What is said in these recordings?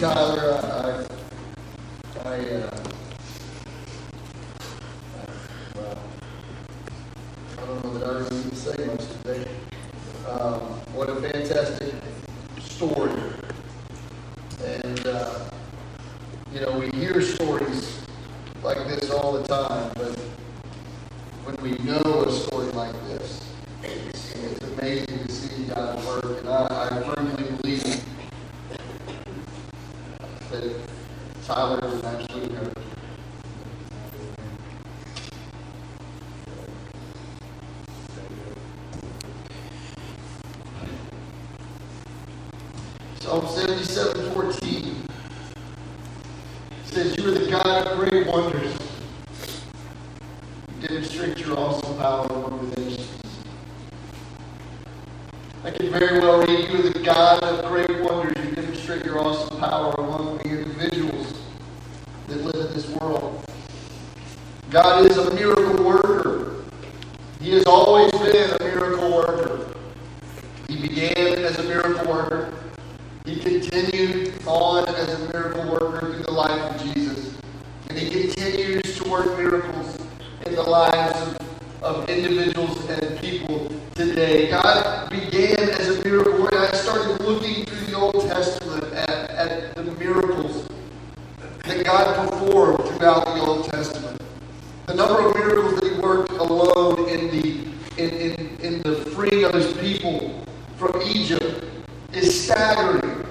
Tyler. I, I, uh, well, I don't know that I really need to say much today. Um, what a fantastic story. And, uh, you know, we hear stories like this all the time, but when we know a story like this, it's, it's amazing to see God work. And I, I firmly believe that Tyler is an absolute nerd. Psalm 77 14 says, You are great wonders. You demonstrate your awesome power among the nations. I can very well read, You God of great wonders. You demonstrate your awesome power among the individuals that live in this world. God is a miracle worker. He has always been a miracle worker. He began as a miracle worker. He continued on as a miracle worker through the life of Jesus. And he continues to work miracles in the lives of, of individuals and people today. God began as a miracle worker. I started looking through the Old Testament at, at the miracles that God performed throughout the Old Testament. The number of miracles that he worked alone in the in, in, in the freeing of his people from Egypt is staggering.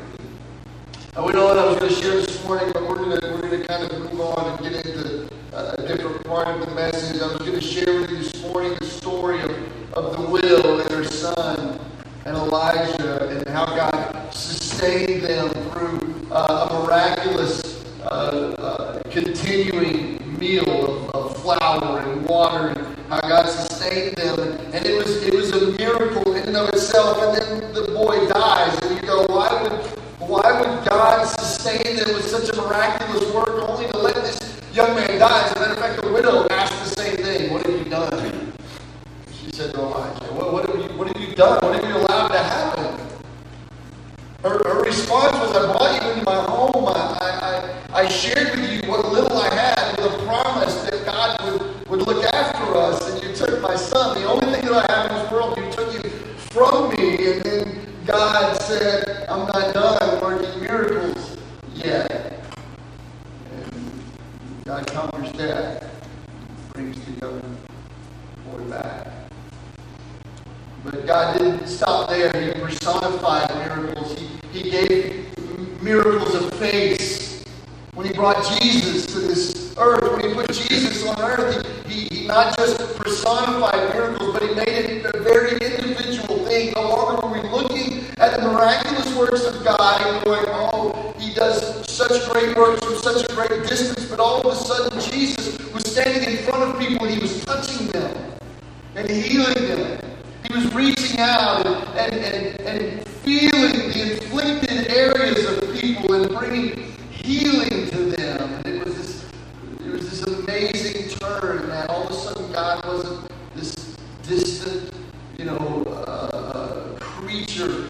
And we know what I was going to share this morning, but we're going to, we're going to kind of move on and get into a different part of the message. I was going to share with you this morning the story of, of the widow and her son and Elijah and how God sustained them through uh, a miraculous uh, uh, continuing meal of, of flour and water and how God sustained them. And it was it was a miracle in and of And then the boy dies, and you go, why would why would God sustain them with such a miraculous work only to let this young man die? As a matter of fact, the widow asked the same thing. What have you done? She said to Elijah, what, what, have, you, what have you done? What have you allowed to happen? Her, her response was, I brought you into my home. I, I, I shared with you what little I had with a promise that God would, would look after us. And you took my son. The only thing that I have in this world, you took him from me. And then God said, I'm not done working miracles yet. And God conquers death, brings the young boy back. But God didn't stop there. He personified miracles. He, he gave miracles of face. When he brought Jesus to this earth, when he put Jesus on earth, he, he, he not just personified miracles, but he made it a very individual thing. No longer were we looking at the miraculous works of God and going, oh, he does such great works from such a great distance, but all of a sudden Jesus was standing in front of people and he was touching them and healing them. He was reaching out and, and, and, and feeling the inflicted areas of people and bringing healing to them. And it was this, it was this amazing turn that all of a sudden God wasn't this distant, you know, uh, creature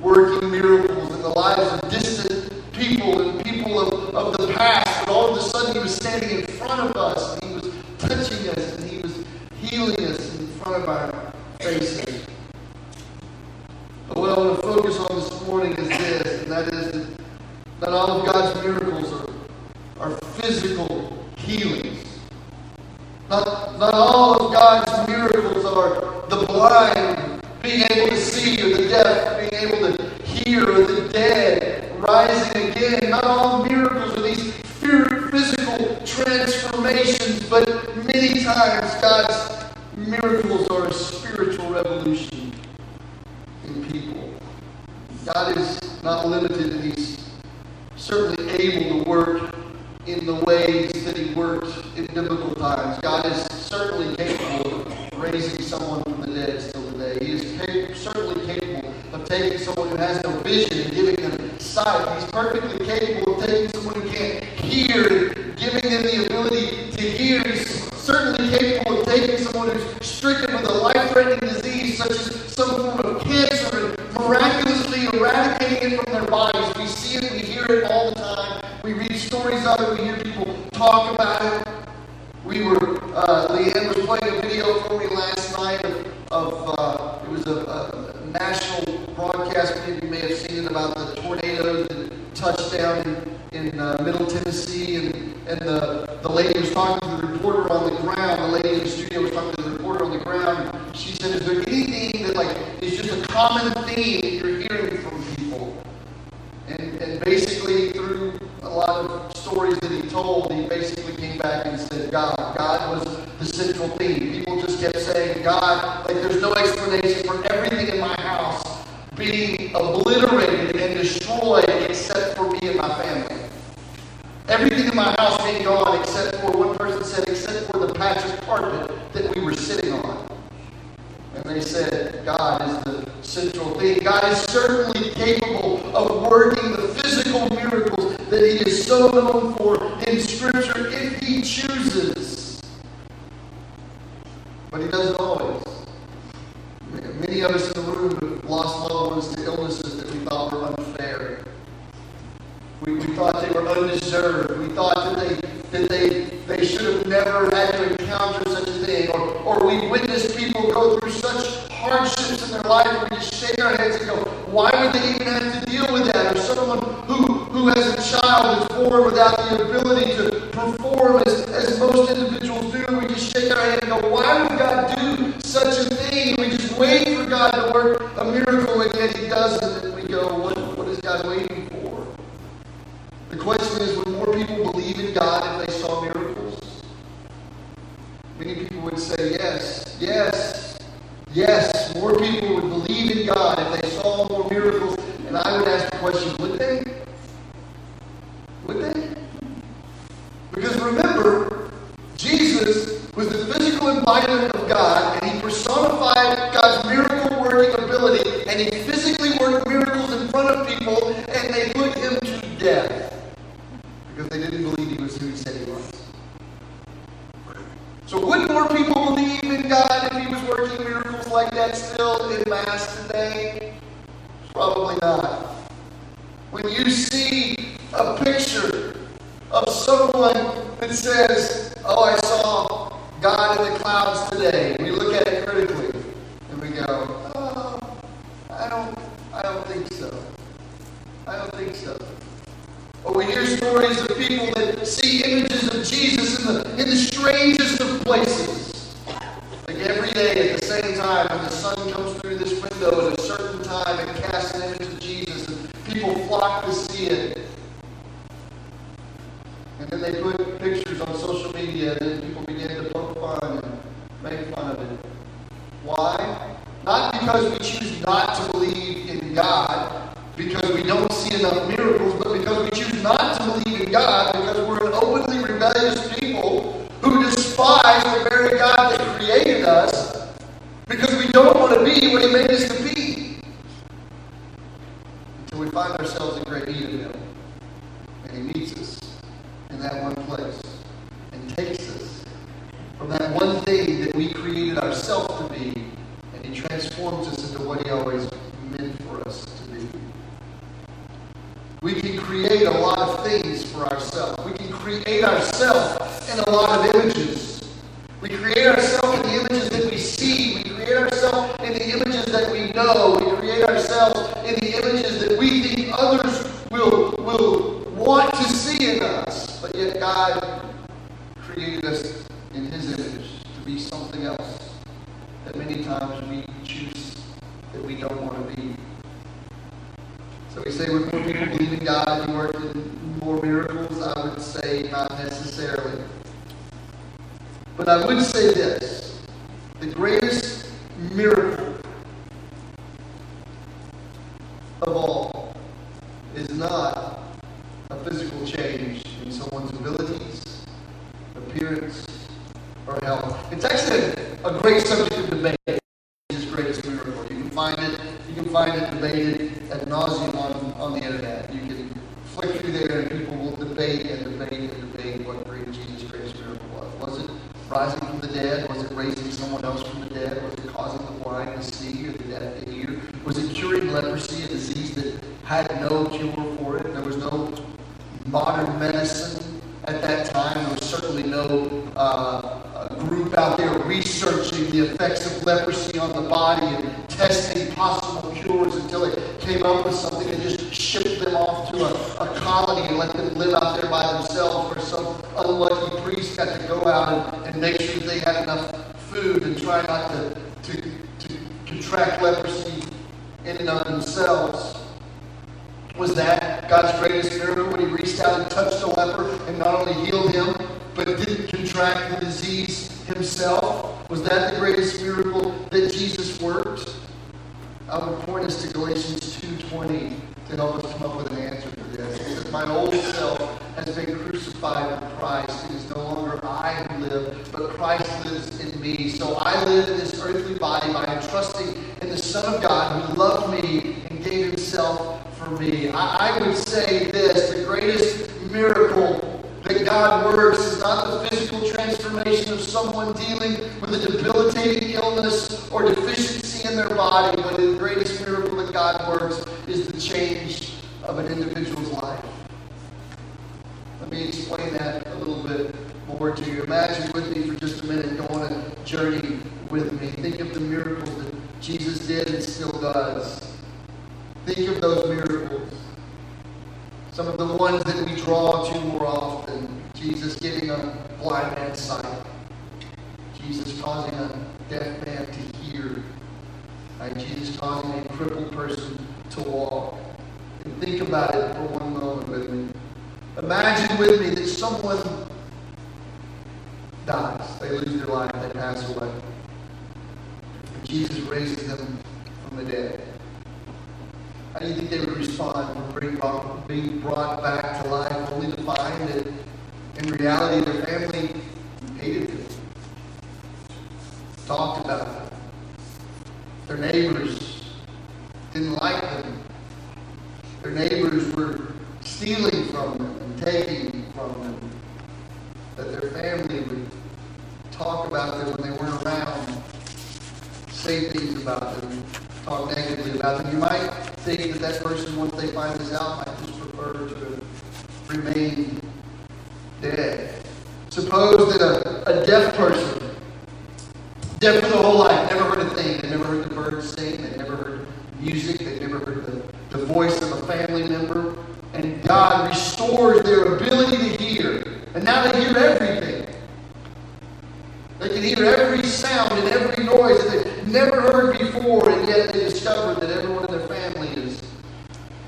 working miracles in the lives of distant people and people of, of the past. But all of a sudden He was standing in front of us and He was touching us and He was healing us in front of our faces. But what I want to focus on this morning is this, and that is that not all of God's miracles are, are physical healings. Not, not all of God's miracles are the blind being able to see, or the deaf being able to hear, or the dead rising again. Not all miracles are these physical transformations, but many times God's miracles are a spiritual revolution in people. God is limited, and He's certainly able to work in the ways that He worked in biblical times. God is certainly capable of raising someone from the dead still today. He is capable, certainly capable of taking someone who has no vision and giving them sight. He's perfectly capable of taking someone who can't hear and giving them the ability to hear. He's certainly capable of taking someone who's stricken with a life-threatening disease such as some form of cancer and miraculously eradicating it from their bodies. We see it, we talk about it. We were, uh, Leanne was playing a video for me last night of, of uh, a, national broadcast. You may have seen it about the tornadoes that touched down in, in uh, Middle Tennessee, and, and the, the lady was talking to the reporter on the ground. The lady in the studio was talking to the reporter on the ground. She said, "Is there anything that like is just a common theme that you're hearing from people?" And, and basically, through a lot of stories that he told, he basically came back and said, God. God was the central theme. People just kept saying, God, like explanation for everything in my house being obliterated and destroyed except for me and my family. Everything in my house being gone except for, one person said, except for the patch of carpet that we were sitting on. And they said, God is the central thing. God is certainly capable of working the physical miracles that He is so known for in Scripture if He chooses. But He doesn't always. Of us in the room have lost loved ones to illnesses that we thought were unfair. We, we thought they were undeserved. We thought that they that they they should have never had to encounter such a thing. Or, or we witnessed people go through such hardships in their life and we just shake our heads and go, why would they even have to deal with that? Or someone who, who has a child that's born without the ability to perform as, as most individuals do, we just shake our head and go, why would God do such a thing? We just wait for God to work a miracle and yet He doesn't. And we go, what, what is God waiting for? The question is, would more people believe in God if they saw miracles? Many people would say yes, yes, yes. More people would believe in God if they saw more miracles. And I would ask the question, would they? Would they? Because remember, Jesus was the physical embodiment of God, and he personified God's miracle working ability, and he physically worked miracles in front of people, and they put him to death because they didn't believe he was who he said he was. So would more people believe in God if he was working miracles like that still in Mass today? Probably not. When you see a picture of someone that says, Oh, I saw God in the clouds today, we look at it critically and we go, Oh, I don't I don't think so. I don't think so. Or we hear stories of people that see images of Jesus in the, in the strangest of places. Like every day at the same time, when the sun comes through this window at a certain time and casts an image of Jesus, and people flock to see it. And then they put pictures on social media, and then people begin to poke fun and make fun of it. Why? Not because we choose not to believe in God, because we don't see enough miracles, but because we choose not to believe in God, because we're an openly rebellious people who despise the very God that created us, because we don't want to be what He made us to be. Until we find ourselves in great need of Him. And He meets us in that one place and takes us from that one thing that we created ourselves to be, and He into what He always meant for us to be. We can create a lot of things for ourselves. We can create ourselves in a lot of images. We create ourselves in the images that we see. We create ourselves in the images that we know. We create ourselves in the images that we think others will, will want to see in us. But yet God created us in His image to be something else that many times we don't want to be. So we say, would more people believe in God, He worked in more miracles? I would say not necessarily. But I would say this the greatest miracle of all is not a physical change in someone's abilities, appearance, or health. It's actually a great subject of debate. debated ad nauseum on, on the internet. You can flick through there and people will debate and debate and debate what great Jesus' greatest miracle was. Was it rising from the dead? Was it raising someone else from the dead? Was it causing the blind to see or the deaf to hear? Was it curing leprosy, a disease that had no cure for it? There was no modern medicine at that time. There was certainly no uh, group out there researching the effects of leprosy on the body leprosy in and of themselves. Was that God's greatest miracle when he reached out and touched a leper and not only healed him, but didn't contract the disease himself? Was that the greatest miracle that Jesus worked? I would point us to Galatians 2.20 to help us come up with an answer to this. My old self has been crucified with Christ. It is no longer I who live, but Christ lives in me. So I live in this earthly body by trusting in the Son of God who loved me and gave himself for me. I, I would say this the greatest miracle that God works is not the physical transformation of someone dealing with a debilitating illness or deficiency in their body, but the greatest miracle that God works is the change of an individual's life. Let me explain that a little bit more to you. Imagine with me for just a minute, go on a journey with me. Think of the miracles that Jesus did and still does. Think of those miracles. Some of the ones that we draw to more often. Jesus giving a blind man sight. Jesus causing a deaf man to hear. Right? Jesus causing a crippled person to walk. And think about it for one moment with me. Imagine with me that someone dies. They lose their life. They pass away. And Jesus raises them from the dead. How do you think they would respond when being brought back to life only to find that in reality their family hated them, talked about them, their neighbors didn't like them, their neighbors were stealing from them and taking from them, that their family would talk about them when they weren't around, say things about them, talk negatively about them. You might think that that person, once they find this out, might just prefer to remain dead. Suppose that a, a deaf person, deaf the whole life, never heard a thing, they never heard the birds sing, they never heard music, they never heard the, the voice of a family member, and God restores their ability to hear. And now they hear everything. They can hear every sound and every noise that they've never heard before, and yet they discover that everyone in their family is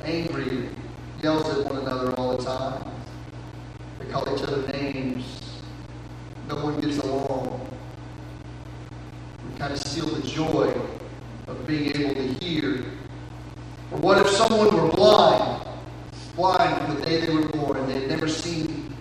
angry, yells at one another all the time. Each other names. No one gets along. We kind of steal the joy of being able to hear. Or what if someone were blind? Blind from the day they were born. They had never seen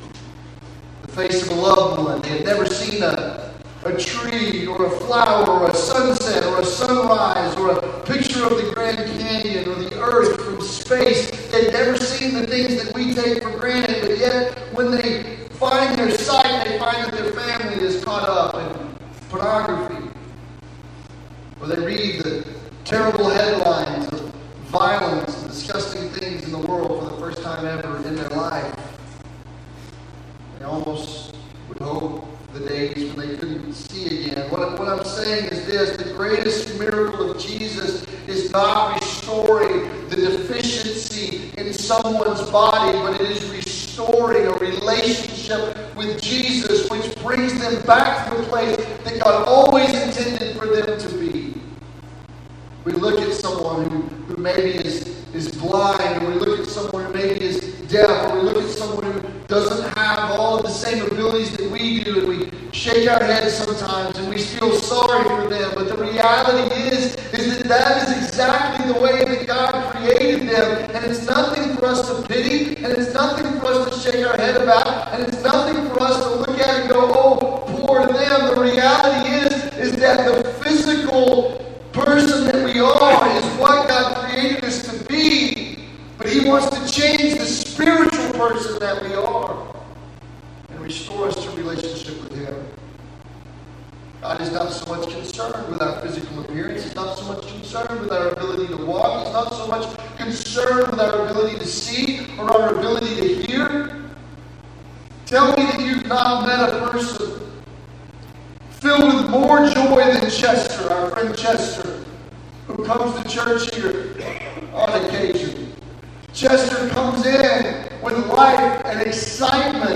the face of a loved one. They had never seen a, a tree or a flower or a sunset or a sunrise or a picture of the Grand Canyon or the earth from space. They'd never seen the things that we take for granted, but yet when they find their sight, they find that their family is caught up in pornography. Or they read the terrible headlines of violence and disgusting things in the world for the first time ever in their life. They almost would hope the days when they couldn't see again. What, what I'm saying is this the greatest miracle of Jesus is not restoring the deficiency in someone's body, but it is restoring a relationship with Jesus, which brings them back to the place that God always intended for them to be. We look at someone who, who maybe is, is blind, or we look at someone who maybe is deaf, or we look at someone who doesn't have all of the same abilities that we do, and we shake our heads sometimes and we feel sorry for them. But the reality is, is that that is exactly the way that God created them. And it's nothing for us to pity, and it's nothing for us to shake our head about, and it's nothing for us to look at and go, oh, poor them. The reality is, is that the physical person that we are is what God created us to be. But He wants to change the spiritual person that we are and restore us to relationship with Him. God is not so much concerned with our physical appearance. He's not so much concerned with our ability to walk. He's not so much concerned with our ability to see or our ability to hear. Tell me that you've not met a person filled with more joy than Chester, our friend Chester, who comes to church here on occasion. Chester comes in with life and excitement,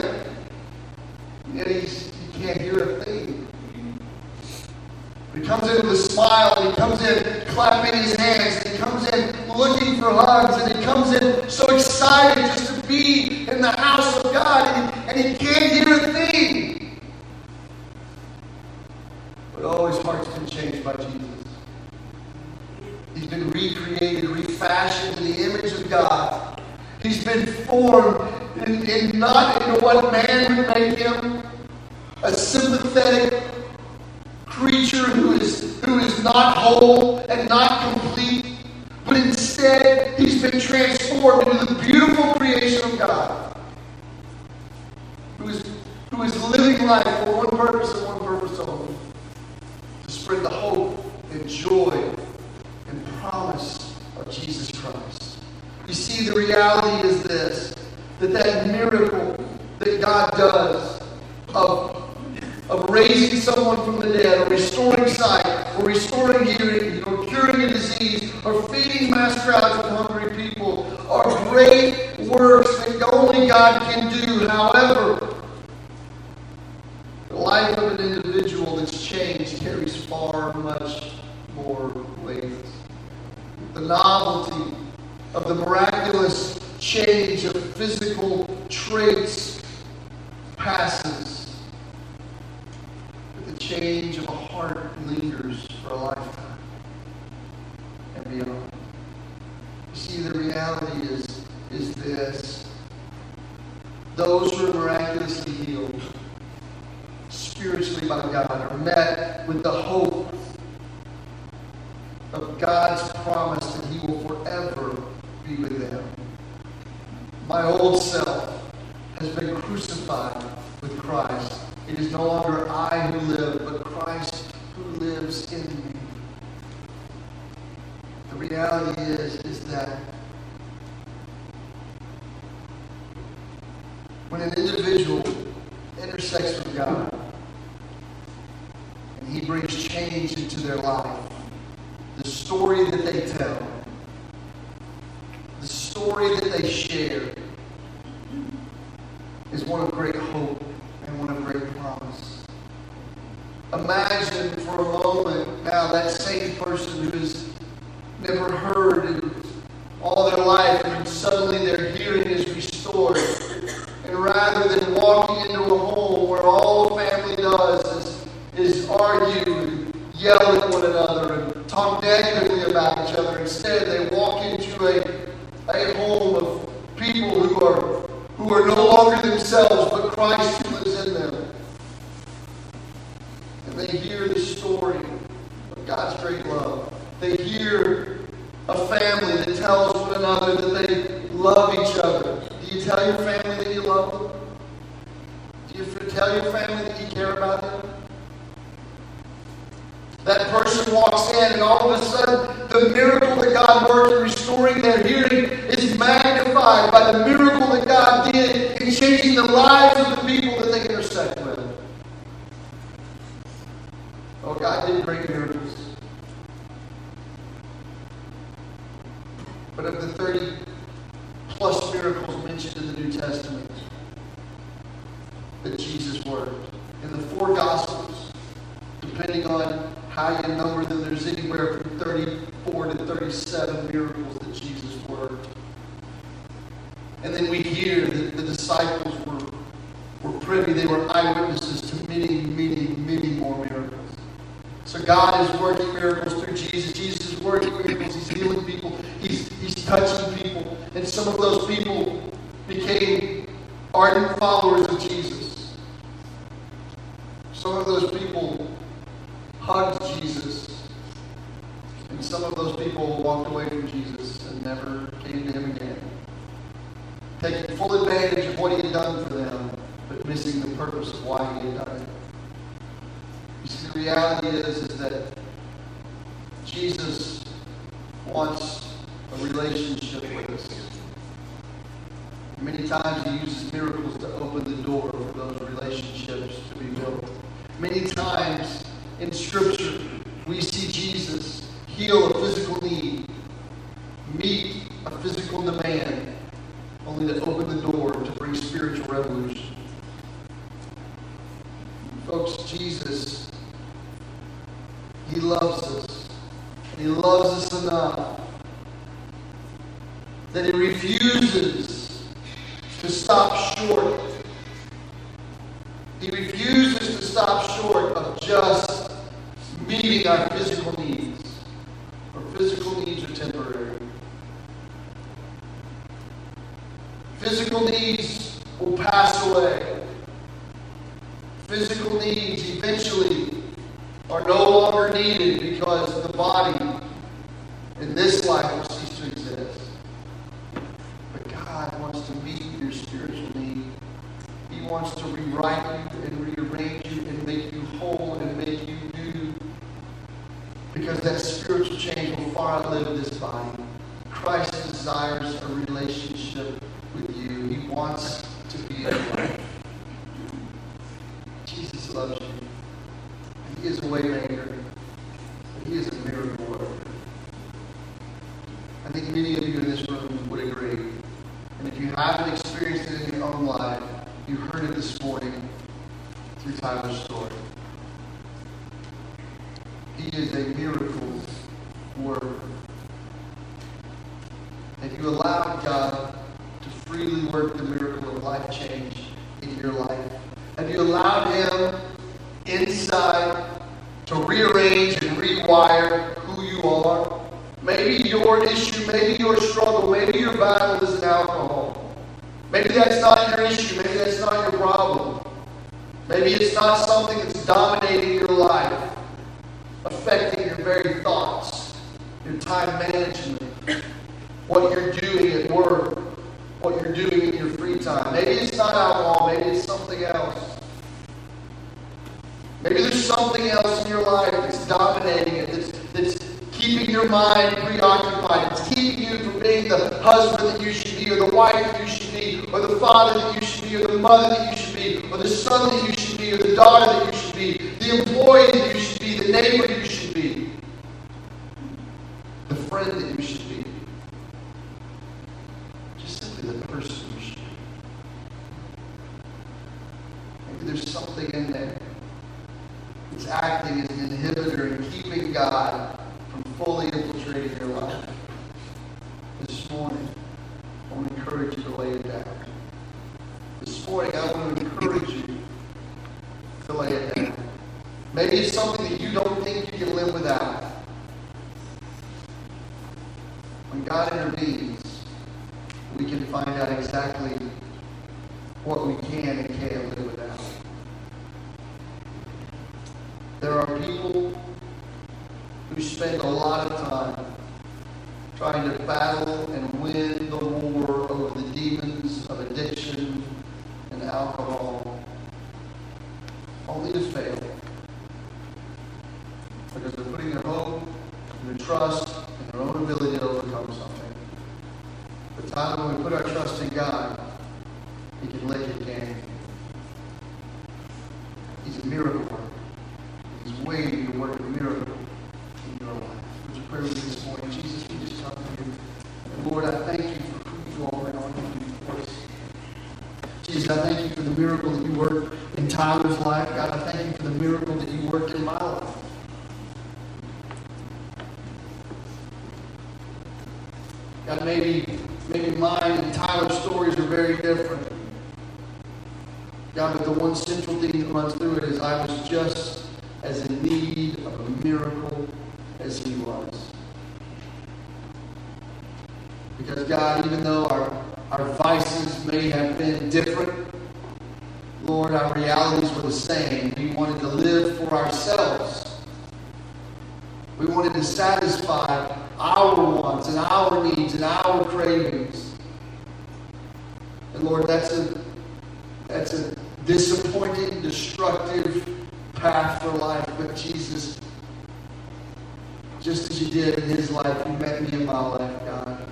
he's, he can't hear a thing. He comes in with a smile, he comes in clapping his hands, and he comes in looking for hugs, and he comes in so excited just to be in the house of God, and he, and he can't hear a thing. But oh, his heart's been changed by Jesus. He's been recreated, refashioned in the image of God. He's been formed in, in not into what man would make him, a sympathetic creature who is who is not whole and not complete, but instead he's been transformed into the beautiful creation of God. Who is who is living life for one purpose and one purpose only. To spread the hope and joy and promise of Jesus Christ. You see, the reality is this that that miracle that God does raising someone from the dead, or restoring sight, or restoring hearing, or curing a disease, or feeding mass crowds of hungry people are great works that only God can do. However, the life of an individual that's changed carries far much more weight. The novelty of the miraculous change of physical traits passes. But the change of a heart lingers for a lifetime and beyond. You see, the reality is, is this. Those who are miraculously healed spiritually by God are met with the hope of God's promise that He will forever be with them. My old self has been crucified with Christ. It is no longer I who live, but Christ who lives in me. The reality is, is that when an individual intersects with God and He brings change into their life, the story that they tell, the story that they share, is one of great hope and one of great promise. Imagine for a moment now that same person who has never heard in all their life, and suddenly their hearing is restored. And rather than walking into a home where all the family does is, is argue and yell at one another and talk negatively about each other, instead they walk into a, a home of people who are who are no longer themselves, but Christ who lives in them. And they hear the story of God's great love. They hear a family that tells one another that they love each other. Do you tell your family that you love them? Do you tell your family that you care about them? That person walks in, and all of a sudden, the miracle that God worked in restoring their hearing is magnified by the miracle that God did in changing the lives of the people that they intersect with. Oh, God did great miracles. But of the 30 plus miracles mentioned in the New Testament that Jesus worked, in the four Gospels, depending on how you number them, there's anywhere from 34 to 37 miracles that Jesus worked. And then we hear that the disciples were, were privy, they were eyewitnesses to many, many, many more miracles. So God is working miracles through Jesus. Jesus is working miracles. He's healing people. He's, he's touching people. And some of those people became ardent followers of Jesus. Some of those people hugged Jesus. And some of those people walked away from Jesus and never came to him again. Taking full advantage of what he had done for them, but missing the purpose of why he had done it. You see, the reality is, is that Jesus wants a relationship with us. Many times he uses miracles to open the door for those relationships to be built. Many times in Scripture, that He refuses to stop short. He refuses to stop short of just meeting our physical needs. Our physical needs are temporary. Physical needs will pass away. Physical needs eventually are no longer needed because the body in this life will cease to exist. But God wants to meet your spiritual need. He wants to rewrite you and rearrange you and make you whole and make you new. Because that spiritual change will far outlive this body. Christ desires a relationship with you. He wants to be in your life. Jesus loves you. He is a waymaker. He is a miracle worker. I think many of you in this room would agree. And if you haven't experienced it in your own life, you heard it this morning through Tyler's story. He is a miracle worker. If you allow God to freely work the miracle of life change in your life, have you allowed Him inside to rearrange and rewire who you are? Maybe your issue, maybe your struggle, maybe your battle is in alcohol. Maybe that's not your issue, maybe that's not your problem. Maybe it's not something that's dominating your life, affecting your very thoughts, your time management, what you're doing at work, what you're doing in your free time. Maybe it's not alcohol, maybe it's something else. Something else in your life that's dominating it, that's, that's keeping your mind preoccupied. It's keeping you from being the husband that you should be, or the wife that you should be, or the father that you should be, or the mother that you should be, or the son that you should be, or the daughter that you should be, the employee that you should be, the neighbor you should be, the friend that you should be. Just simply the person you should be. Maybe there's something in there that's acting as an inhibitor and keeping God from fully infiltrating your life. This morning, I want to encourage you to lay it down. This morning, I want to encourage you to lay it down. Maybe it's something that you don't think you can live without. When God intervenes, we can find out exactly what we can and can't live without. There are people who spend a lot of time trying to battle and win the war over the demons of addiction and alcohol, only to fail. Because they're putting their hope and their trust in their own ability to overcome something. The time when we put our trust in God, He can lick it, can He's a miracle worker. He's waiting to work a miracle in your life. Would you pray with me this morning? Jesus, we just come to you. And Lord, I thank you for who you are and all you do for us. Jesus, I thank you for the miracle that you work in Tyler's life. God, I thank you for the miracle that you work in my life. God, maybe, maybe mine and Tyler's stories are very different. God, but the one central thing that runs through it is I was just as in need of a miracle as he was. Because God, even though our, our vices may have been different, Lord, our realities were the same. We wanted to live for ourselves. We wanted to satisfy our wants and our needs and our cravings. And Lord, that's a that's a disappointing, destructive path for life. But Jesus, just as you did in his life, you met me in my life, God.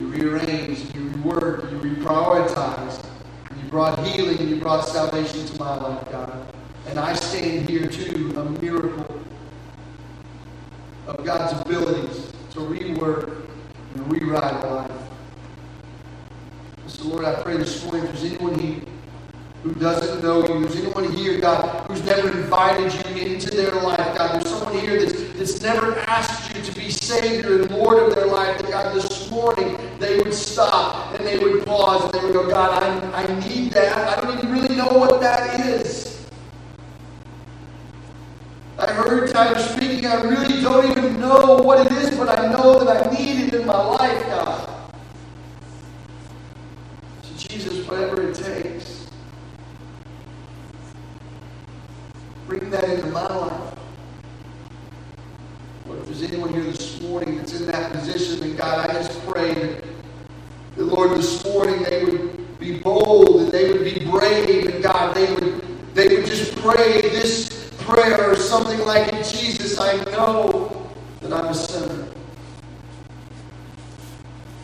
You rearranged, you reworked, you reprioritized. You healing you brought salvation to my life, God. And I stand here too, a miracle of God's abilities to rework and rewrite life. So, Lord, I pray this morning if there's anyone here who doesn't know you, there's anyone here, God, who's never invited you into their life, God, there's someone here that's, that's never asked you to be Savior and Lord of their life, that God, this morning, stop and they would pause and they would go, God, I, I need that. I don't even really know what that is. I heard Tyler speaking. I really don't even know what it is, but I know that I need it in my life, God. So, Jesus, whatever it takes, bring that into my life. Lord, if there's anyone here this morning that's in that position, then God, I just pray that, that, Lord, this morning they would be bold and they would be brave, and God, they would they would just pray this prayer or something like. Jesus, I know that I'm a sinner.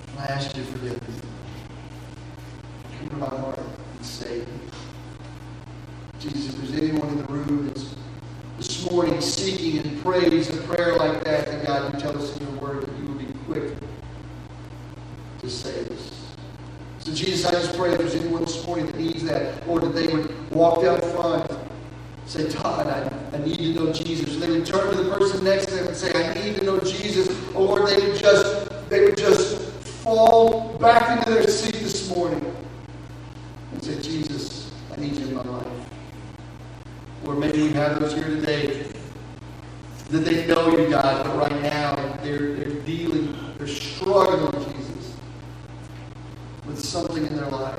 And I ask you to forgive me. Come to my heart and save me. Jesus, if there's anyone in the room that's this morning seeking and prays a prayer like that, then God, you tell us in your word that you will be quick to save us. So, Jesus, I just pray if there's anyone this morning that needs that, or that they would walk down front, say, Todd, I, I need to know Jesus. Or they would turn to the person next to them and say, I need to know Jesus. Or they would just, they would just fall back into their seat this morning and say, Jesus, I need you in my life. Or maybe we have those here today that they know you, God, but right now they're, they're dealing, they're struggling, Jesus, with something in their life.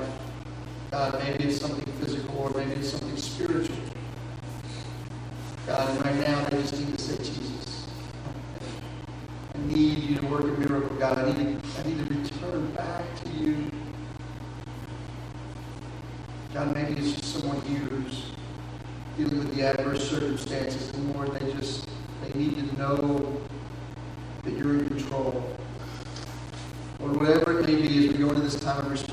God, maybe it's something physical or maybe it's something spiritual. God, and right now they just need to say, Jesus, I need you to work a miracle, God. I need to, I need to return back to you. God, maybe it's just someone here who's dealing with the adverse circumstances, and Lord, they just they need to know that you're in control. Or whatever it may be as we go into this time of response,